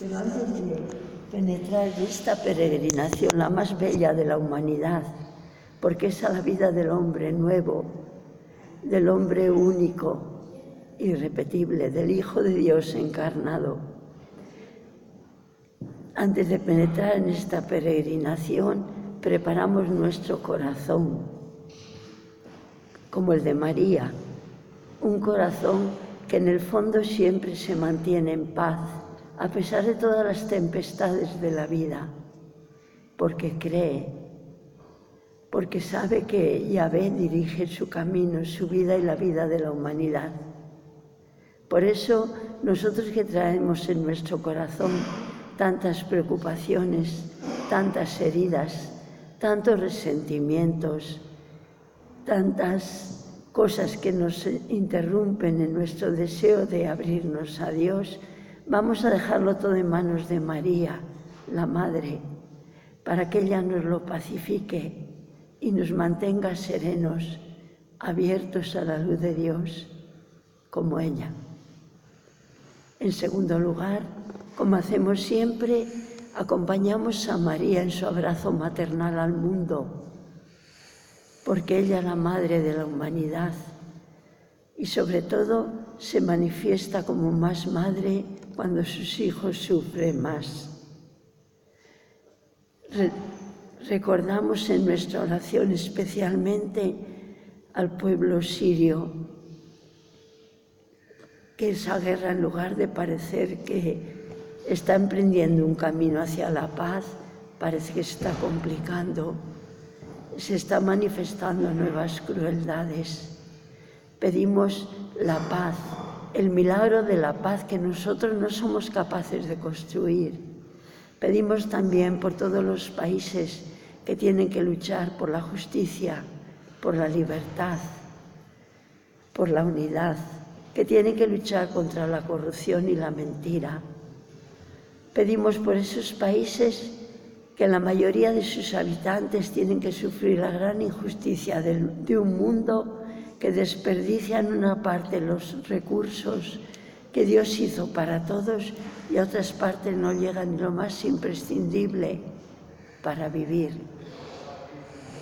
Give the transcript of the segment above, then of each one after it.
Pero antes de penetrar en esta peregrinación, la más bella de la humanidad, porque es a la vida del hombre nuevo, del hombre único, irrepetible, del Hijo de Dios encarnado. Antes de penetrar en esta peregrinación, preparamos nuestro corazón, como el de María, un corazón que en el fondo siempre se mantiene en paz, a pesar de todas las tempestades de la vida, porque cree, porque sabe que Yahvé dirige su camino, su vida y la vida de la humanidad. Por eso nosotros que traemos en nuestro corazón tantas preocupaciones, tantas heridas, tantos resentimientos, tantas cosas que nos interrumpen en nuestro deseo de abrirnos a Dios, Vamos a dejarlo todo en manos de María, la Madre, para que ella nos lo pacifique y nos mantenga serenos, abiertos a la luz de Dios, como ella. En segundo lugar, como hacemos siempre, acompañamos a María en su abrazo maternal al mundo, porque ella es la madre de la humanidad y sobre todo se manifiesta como más madre cuando sus hijos sufren más. recordamos en nuestra oración especialmente al pueblo sirio, que esa guerra en lugar de parecer que está emprendiendo un camino hacia la paz, parece que está complicando, se está manifestando nuevas crueldades. Pedimos la paz, el milagro de la paz que nosotros no somos capaces de construir. Pedimos también por todos los países que tienen que luchar por la justicia, por la libertad, por la unidad, que tienen que luchar contra la corrupción y la mentira. Pedimos por esos países que la mayoría de sus habitantes tienen que sufrir la gran injusticia de, un mundo que desperdician una parte los recursos que Dios hizo para todos y a otras partes no llegan lo más imprescindible para vivir.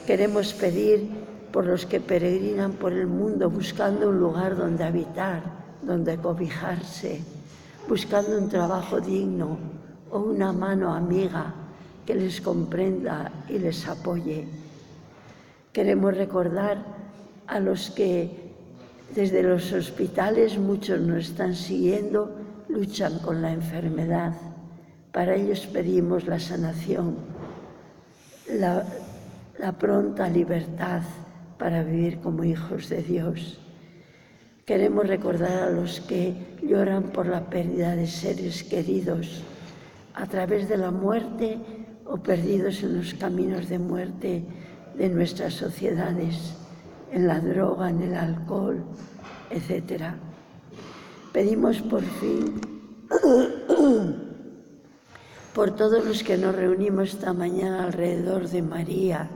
Queremos pedir por los que peregrinan por el mundo buscando un lugar donde habitar, donde cobijarse, buscando un trabajo digno o una mano amiga que les comprenda y les apoye. Queremos recordar a los que desde los hospitales muchos nos están siguiendo, luchan con la enfermedad. Para ellos pedimos la sanación, la, pronta libertad para vivir como hijos de Dios. Queremos recordar a los que lloran por la pérdida de seres queridos a través de la muerte o perdidos en los caminos de muerte de nuestras sociedades en la droga, en el alcohol, etc. Pedimos por fin por todos los que nos reunimos esta mañana alrededor de María,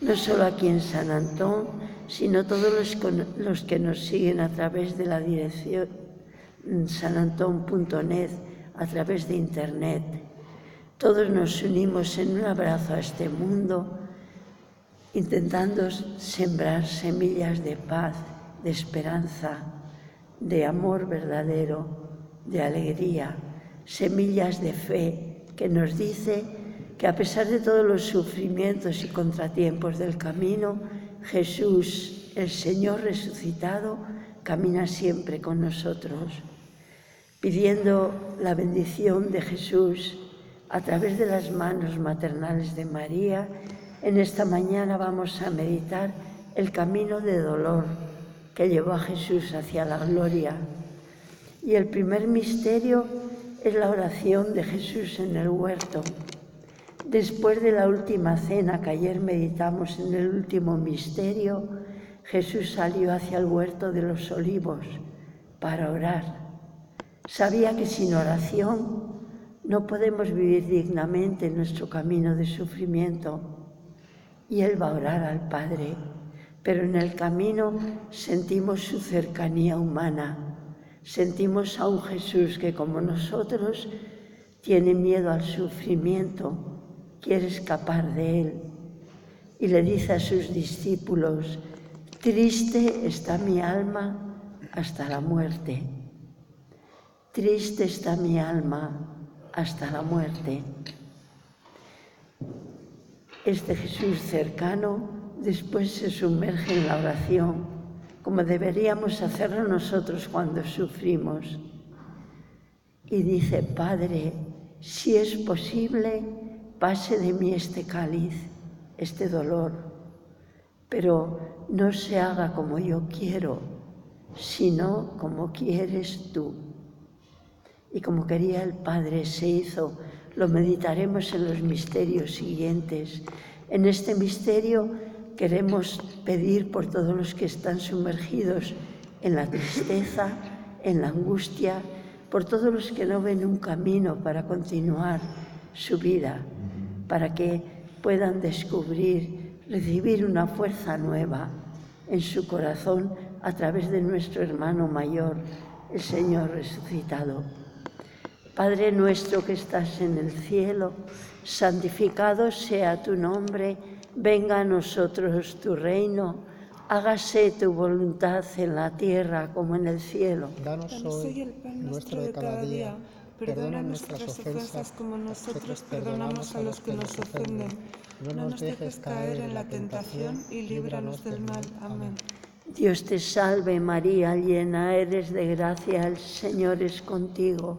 no solo aquí en San Antón, sino todos los, los que nos siguen a través de la dirección sanantón.net, a través de Internet. Todos nos unimos en un abrazo a este mundo intentando sembrar semillas de paz, de esperanza, de amor verdadero, de alegría, semillas de fe que nos dice que a pesar de todos los sufrimientos y contratiempos del camino, Jesús, el Señor resucitado, camina siempre con nosotros, pidiendo la bendición de Jesús a través de las manos maternales de María en esta mañana vamos a meditar el camino de dolor que llevó a Jesús hacia la gloria. Y el primer misterio es la oración de Jesús en el huerto. Después de la última cena que ayer meditamos en el último misterio, Jesús salió hacia el huerto de los olivos para orar. Sabía que sin oración no podemos vivir dignamente nuestro camino de sufrimiento y Él va a orar al Padre, pero en el camino sentimos su cercanía humana, sentimos a un Jesús que como nosotros tiene miedo al sufrimiento, quiere escapar de él. Y le dice a sus discípulos, triste está mi alma hasta la muerte, triste está mi alma hasta la muerte. Este Jesús cercano después se sumerge en la oración, como deberíamos hacerlo nosotros cuando sufrimos. Y dice, Padre, si es posible, pase de mí este cáliz, este dolor, pero no se haga como yo quiero, sino como quieres tú. Y como quería el Padre se hizo, lo meditaremos en los misterios siguientes. En este misterio queremos pedir por todos los que están sumergidos en la tristeza, en la angustia, por todos los que no ven un camino para continuar su vida, para que puedan descubrir, recibir una fuerza nueva en su corazón a través de nuestro hermano mayor, el Señor resucitado. Padre nuestro que estás en el cielo, santificado sea tu nombre, venga a nosotros tu reino hágase tu voluntad en la tierra como en el cielo. Danos hoy el pan nuestro de cada día. Perdona nuestras ofensas como nosotros perdonamos a los que nos ofenden. No nos dejes caer en la tentación y líbranos del mal. Amén. Dios te salve María, llena eres de gracia, el Señor es contigo.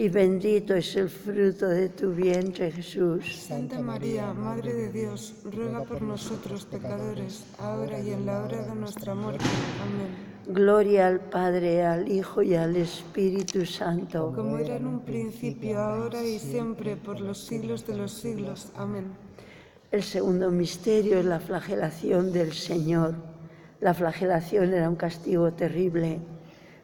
y bendito es el fruto de tu vientre, Jesús. Santa María, Madre de Dios, ruega por nosotros pecadores, ahora y en la hora de nuestra muerte. Amén. Gloria al Padre, al Hijo y al Espíritu Santo. Como era en un principio, ahora y siempre, por los siglos de los siglos. Amén. El segundo misterio es la flagelación del Señor. La flagelación era un castigo terrible.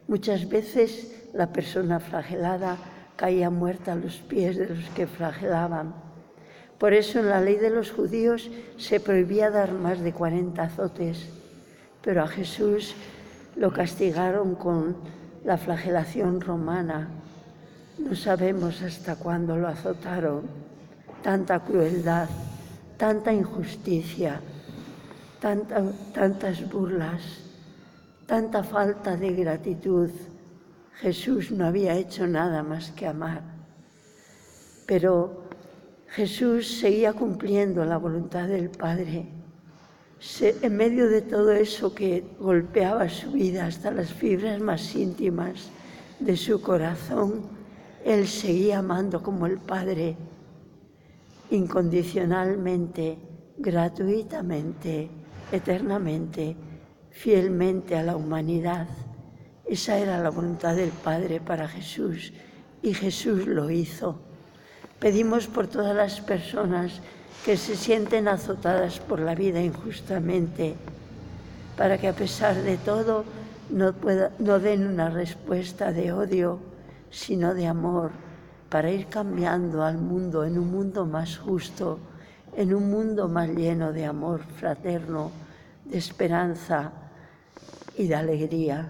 Muchas veces la persona flagelada caía muerta a los pies de los que flagelaban. Por eso en la ley de los judíos se prohibía dar más de 40 azotes, pero a Jesús lo castigaron con la flagelación romana. No sabemos hasta cuándo lo azotaron. Tanta crueldad, tanta injusticia, tantas burlas, tanta falta de gratitud. Jesús no había hecho nada más que amar. Pero Jesús seguía cumpliendo la voluntad del Padre en medio de todo eso que golpeaba su vida hasta las fibras más íntimas de su corazón, Él seguía amando como el Padre, incondicionalmente, gratuitamente, eternamente, fielmente a la humanidad. Esa era la voluntad del Padre para Jesús y Jesús lo hizo. Pedimos por todas las personas que se sienten azotadas por la vida injustamente, para que a pesar de todo no, den una respuesta de odio, sino de amor, para ir cambiando al mundo en un mundo más justo, en un mundo más lleno de amor fraterno, de esperanza y de alegría.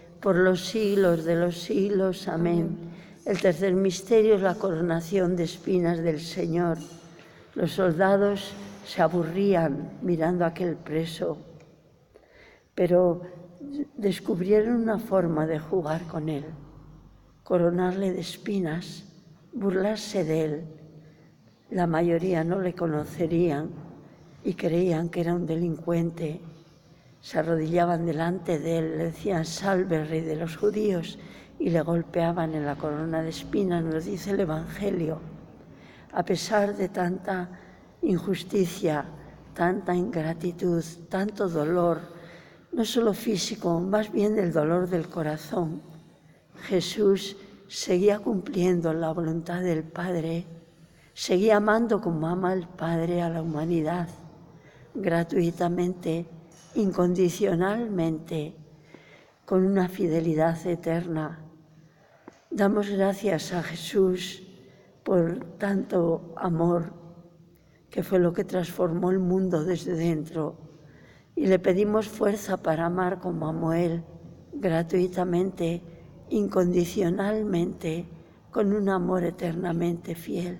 por los siglos de los siglos. Amén. El tercer misterio es la coronación de espinas del Señor. Los soldados se aburrían mirando a aquel preso, pero descubrieron una forma de jugar con él, coronarle de espinas, burlarse de él. La mayoría no le conocerían y creían que era un delincuente se arrodillaban delante de él, le decían, salve rey de los judíos, y le golpeaban en la corona de espinas, nos dice el Evangelio. A pesar de tanta injusticia, tanta ingratitud, tanto dolor, no solo físico, más bien del dolor del corazón, Jesús seguía cumpliendo la voluntad del Padre, seguía amando como ama el Padre a la humanidad, gratuitamente incondicionalmente, con una fidelidad eterna. Damos gracias a Jesús por tanto amor, que fue lo que transformó el mundo desde dentro. Y le pedimos fuerza para amar como amó Él, gratuitamente, incondicionalmente, con un amor eternamente fiel.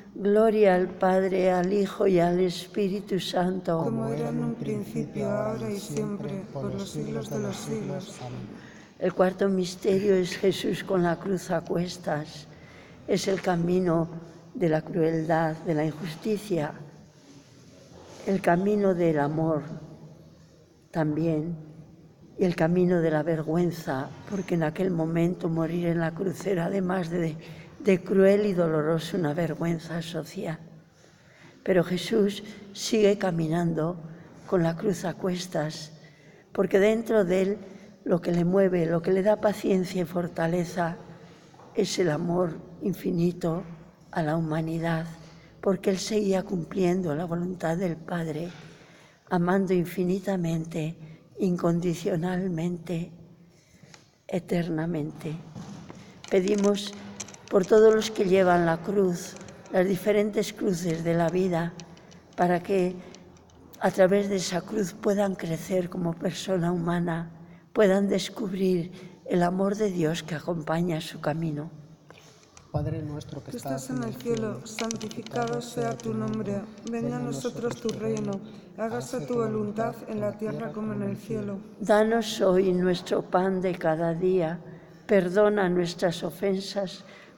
Gloria al Padre, al Hijo y al Espíritu Santo. Como era en un principio, ahora y siempre, por los siglos de los siglos. El cuarto misterio es Jesús con la cruz a cuestas. Es el camino de la crueldad, de la injusticia el camino del amor también y el camino de la vergüenza, porque en aquel momento morir en la cruz era además de, de cruel y doloroso una vergüenza social. Pero Jesús sigue caminando con la cruz a cuestas, porque dentro de él lo que le mueve, lo que le da paciencia y fortaleza es el amor infinito a la humanidad porque él seguía cumpliendo la voluntad del Padre, amando infinitamente, incondicionalmente, eternamente. Pedimos por todos los que llevan la cruz, las diferentes cruces de la vida, para que a través de esa cruz puedan crecer como persona humana, puedan descubrir el amor de Dios que acompaña su camino. Padre nuestro que, estás en el cielo, santificado sea tu nombre, venga a nosotros tu reino, hágase tu voluntad en la tierra como en el cielo. Danos hoy nuestro pan de cada día, perdona nuestras ofensas,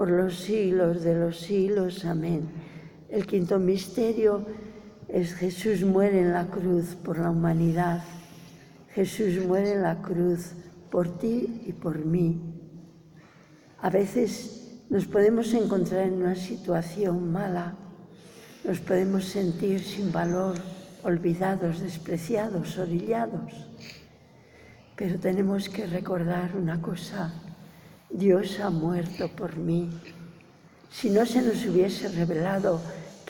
por los siglos de los siglos. Amén. El quinto misterio es Jesús muere en la cruz por la humanidad. Jesús muere en la cruz por ti y por mí. A veces nos podemos encontrar en una situación mala, nos podemos sentir sin valor, olvidados, despreciados, orillados. Pero tenemos que recordar una cosa, Dios ha muerto por mí. Si no se nos hubiese revelado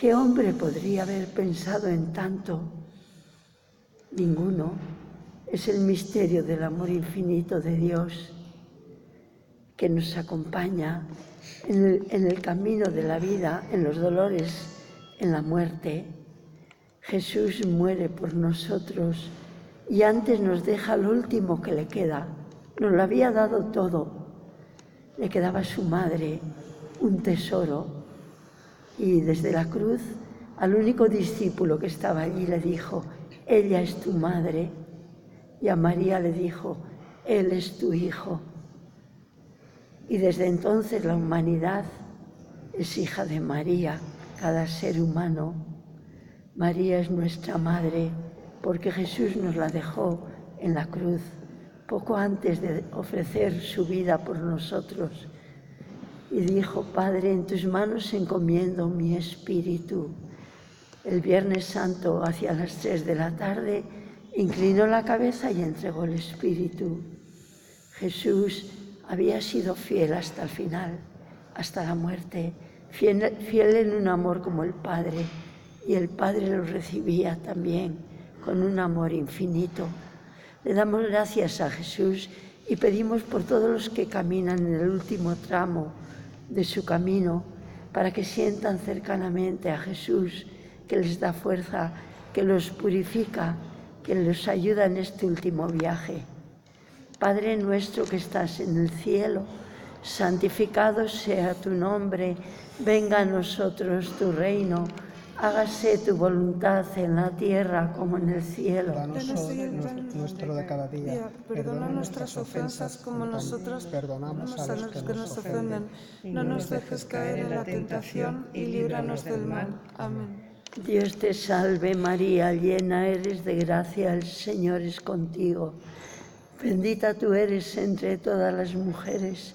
¿Qué hombre podría haber pensado en tanto? Ninguno. Es el misterio del amor infinito de Dios que nos acompaña en el, camino de la vida, en los dolores, en la muerte. Jesús muere por nosotros y antes nos deja lo último que le queda. Nos lo había dado todo. Le quedaba su madre, un tesoro, y desde la cruz al único discípulo que estaba allí le dijo, ella es tu madre. Y a María le dijo, él es tu hijo. Y desde entonces la humanidad es hija de María, cada ser humano. María es nuestra madre porque Jesús nos la dejó en la cruz poco antes de ofrecer su vida por nosotros y dijo, Padre, en tus manos encomiendo mi espíritu. El Viernes Santo, hacia las tres de la tarde, inclinó la cabeza y entregó el espíritu. Jesús había sido fiel hasta el final, hasta la muerte, fiel, fiel en un amor como el Padre, y el Padre lo recibía también con un amor infinito. Le damos gracias a Jesús y pedimos por todos los que caminan en el último tramo de su camino para que sientan cercanamente a Jesús, que les da fuerza, que los purifica, que los ayuda en este último viaje. Padre nuestro que estás en el cielo, santificado sea tu nombre, venga a nosotros tu reino hágase tu voluntad en la tierra como en el cielo. Danos hoy nuestro de cada día. Perdona nuestras ofensas como nosotros perdonamos a los que nos ofenden. No nos dejes caer en la tentación y líbranos del mal. Amén. Dios te salve María, llena eres de gracia, el Señor es contigo. Bendita tú eres entre todas las mujeres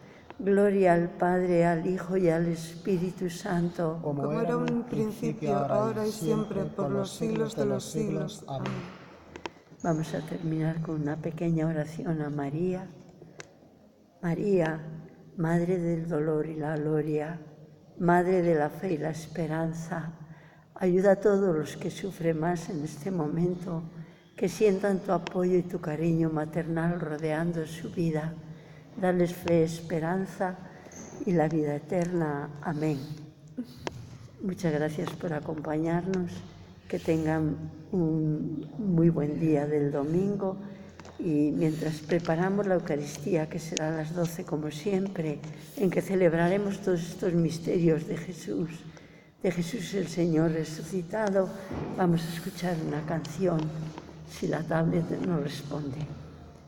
Gloria al Padre, al Hijo y al Espíritu Santo. Como era en un principio, ahora y siempre, por los siglos de los siglos. Amén. Vamos a terminar con una pequeña oración a María. María, Madre del dolor y la gloria, Madre de la fe y la esperanza, ayuda a todos los que sufren más en este momento, que sientan tu apoyo y tu cariño maternal rodeando su vida darles fe, esperanza y la vida eterna. Amén. Muchas gracias por acompañarnos, que tengan un muy buen día del domingo y mientras preparamos la Eucaristía, que será a las 12 como siempre, en que celebraremos todos estos misterios de Jesús, de Jesús el Señor resucitado, vamos a escuchar una canción, si la tablet nos responde.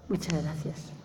Muchas gracias.